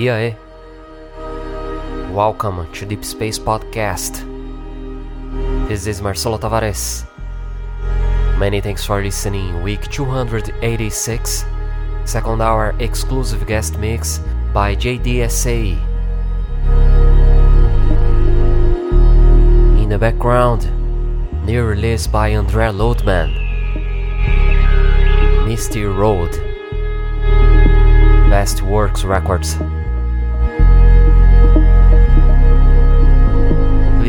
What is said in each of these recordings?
E aí? Welcome to Deep Space Podcast. This is Marcelo Tavares. Many thanks for listening. Week 286, second hour exclusive guest mix by JDSA. In the background, new release by Andrea Loadman. Misty Road. Best Works Records.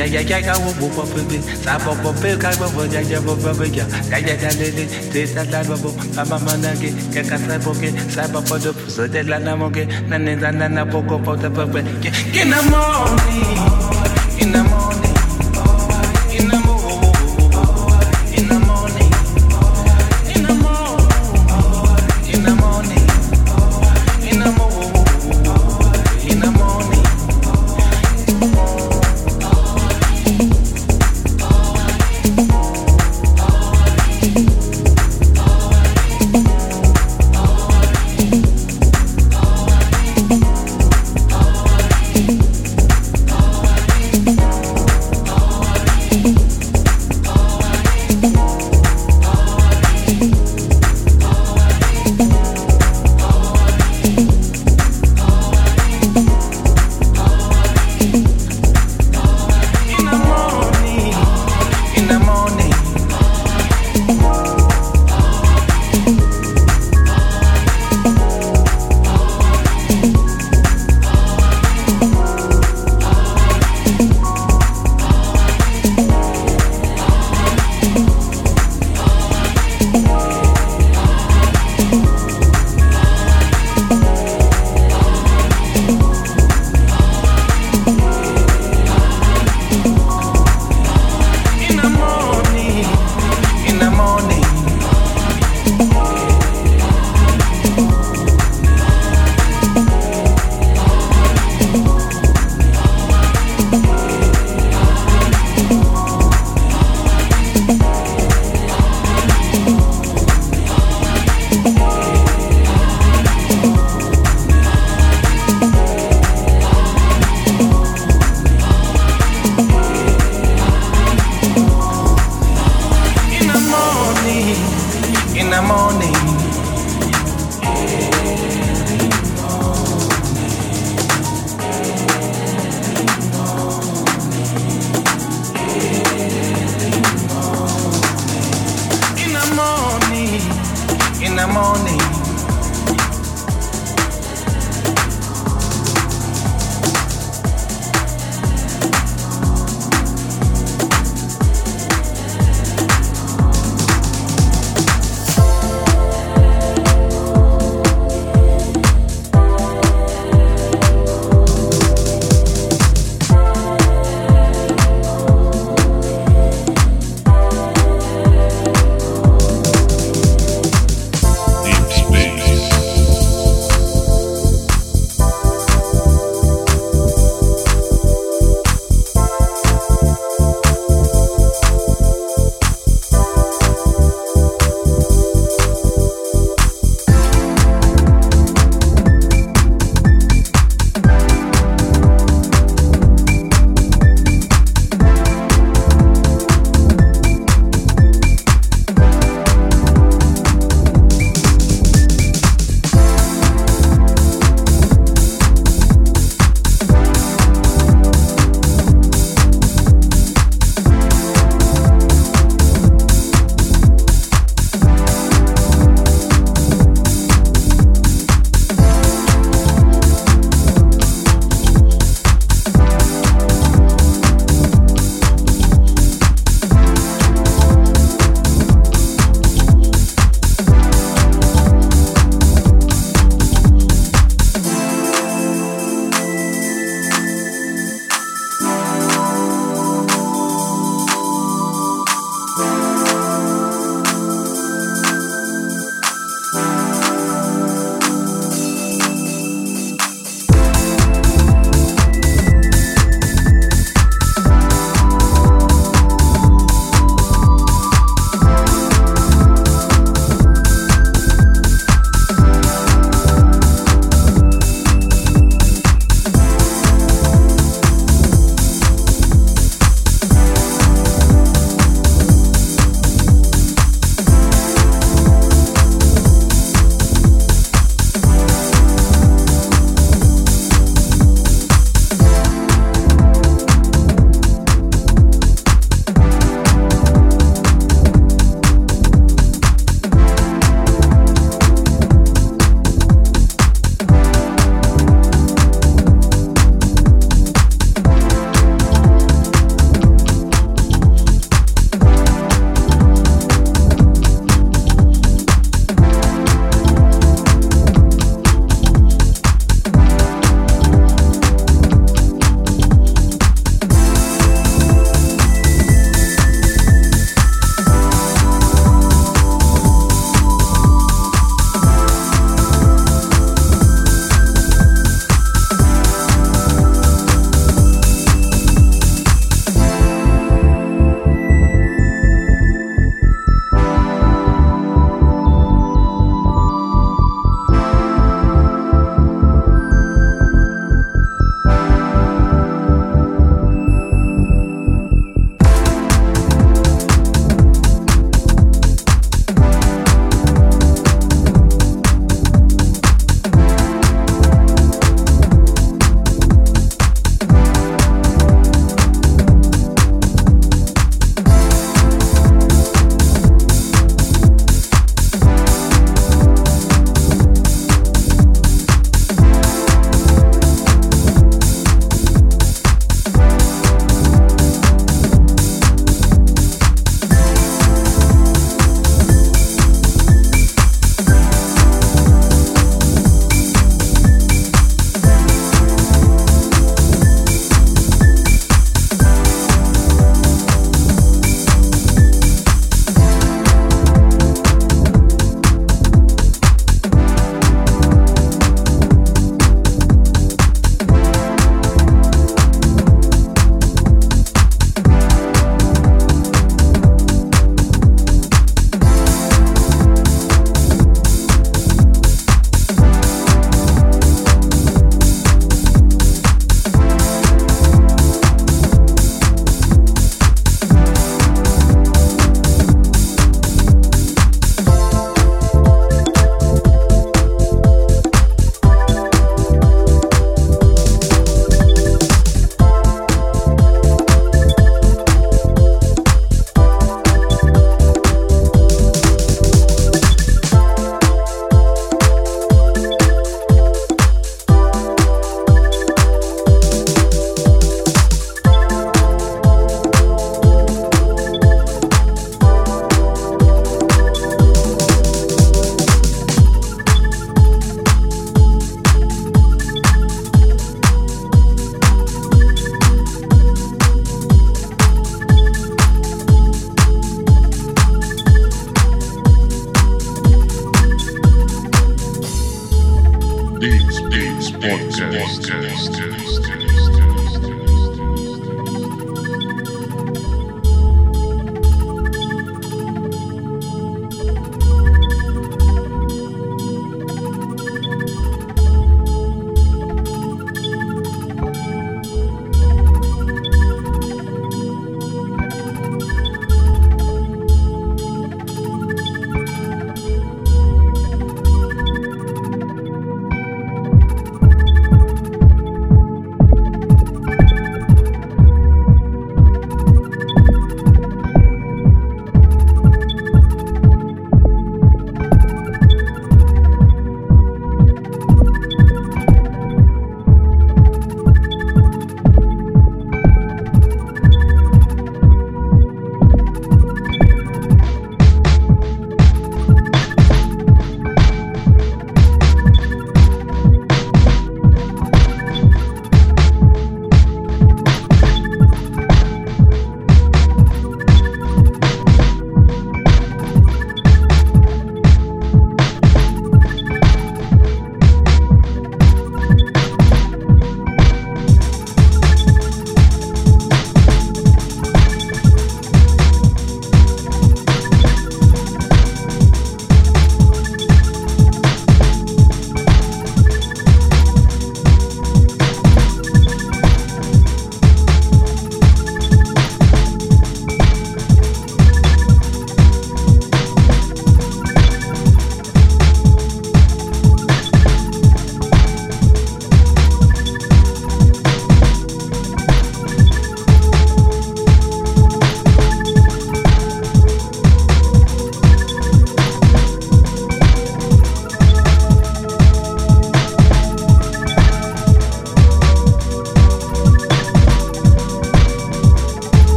ya ya ya ka wo wo pe pe sa pe ka ya ya pe ya ya ya ya le le te sa la pa ma ma na ke ke ka sa ke sa do so de la na mo ke na ne na na po ko pe ke ke na mo ni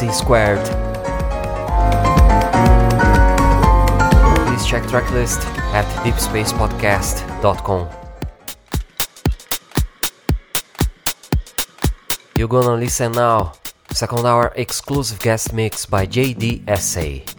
MC squared. Please check tracklist at deepspacepodcast.com. You're gonna listen now, second hour exclusive guest mix by JDSA.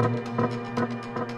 Música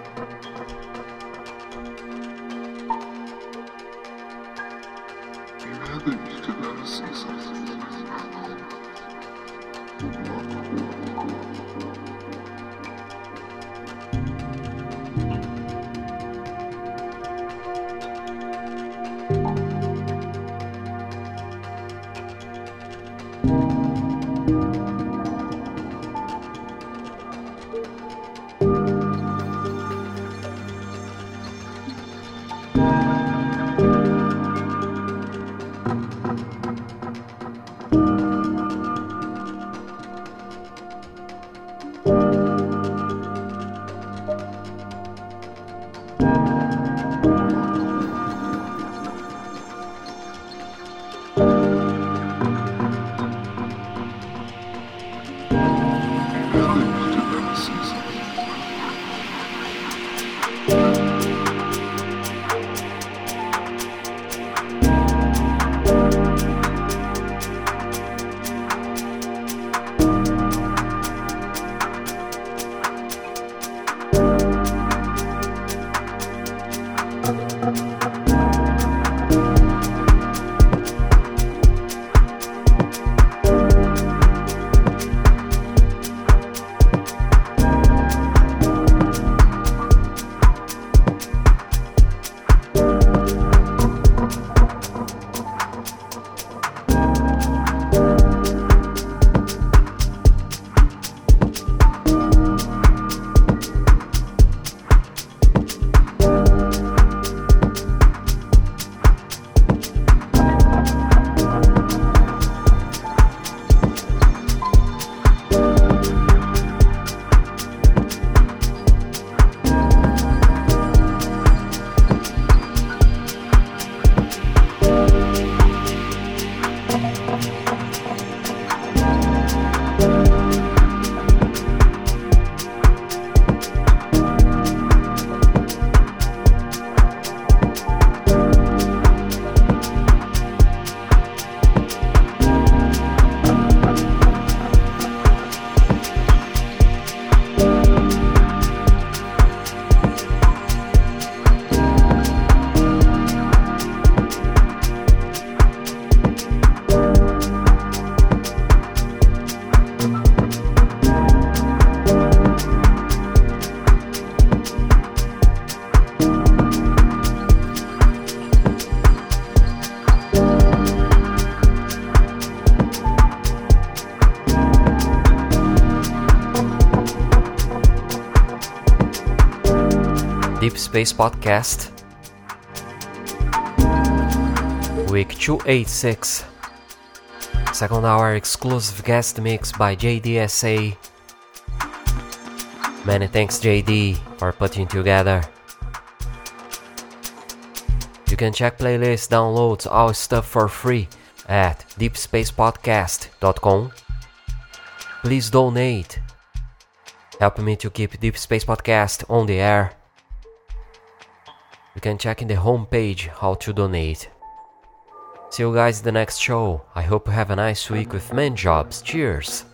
Space Podcast. Week 286. Second hour exclusive guest mix by JDSA. Many thanks, JD, for putting together. You can check playlists, downloads, all stuff for free at deepspacepodcast.com. Please donate. Help me to keep Deep Space Podcast on the air. Can check in the homepage how to donate. See you guys in the next show. I hope you have a nice week with men jobs. Cheers!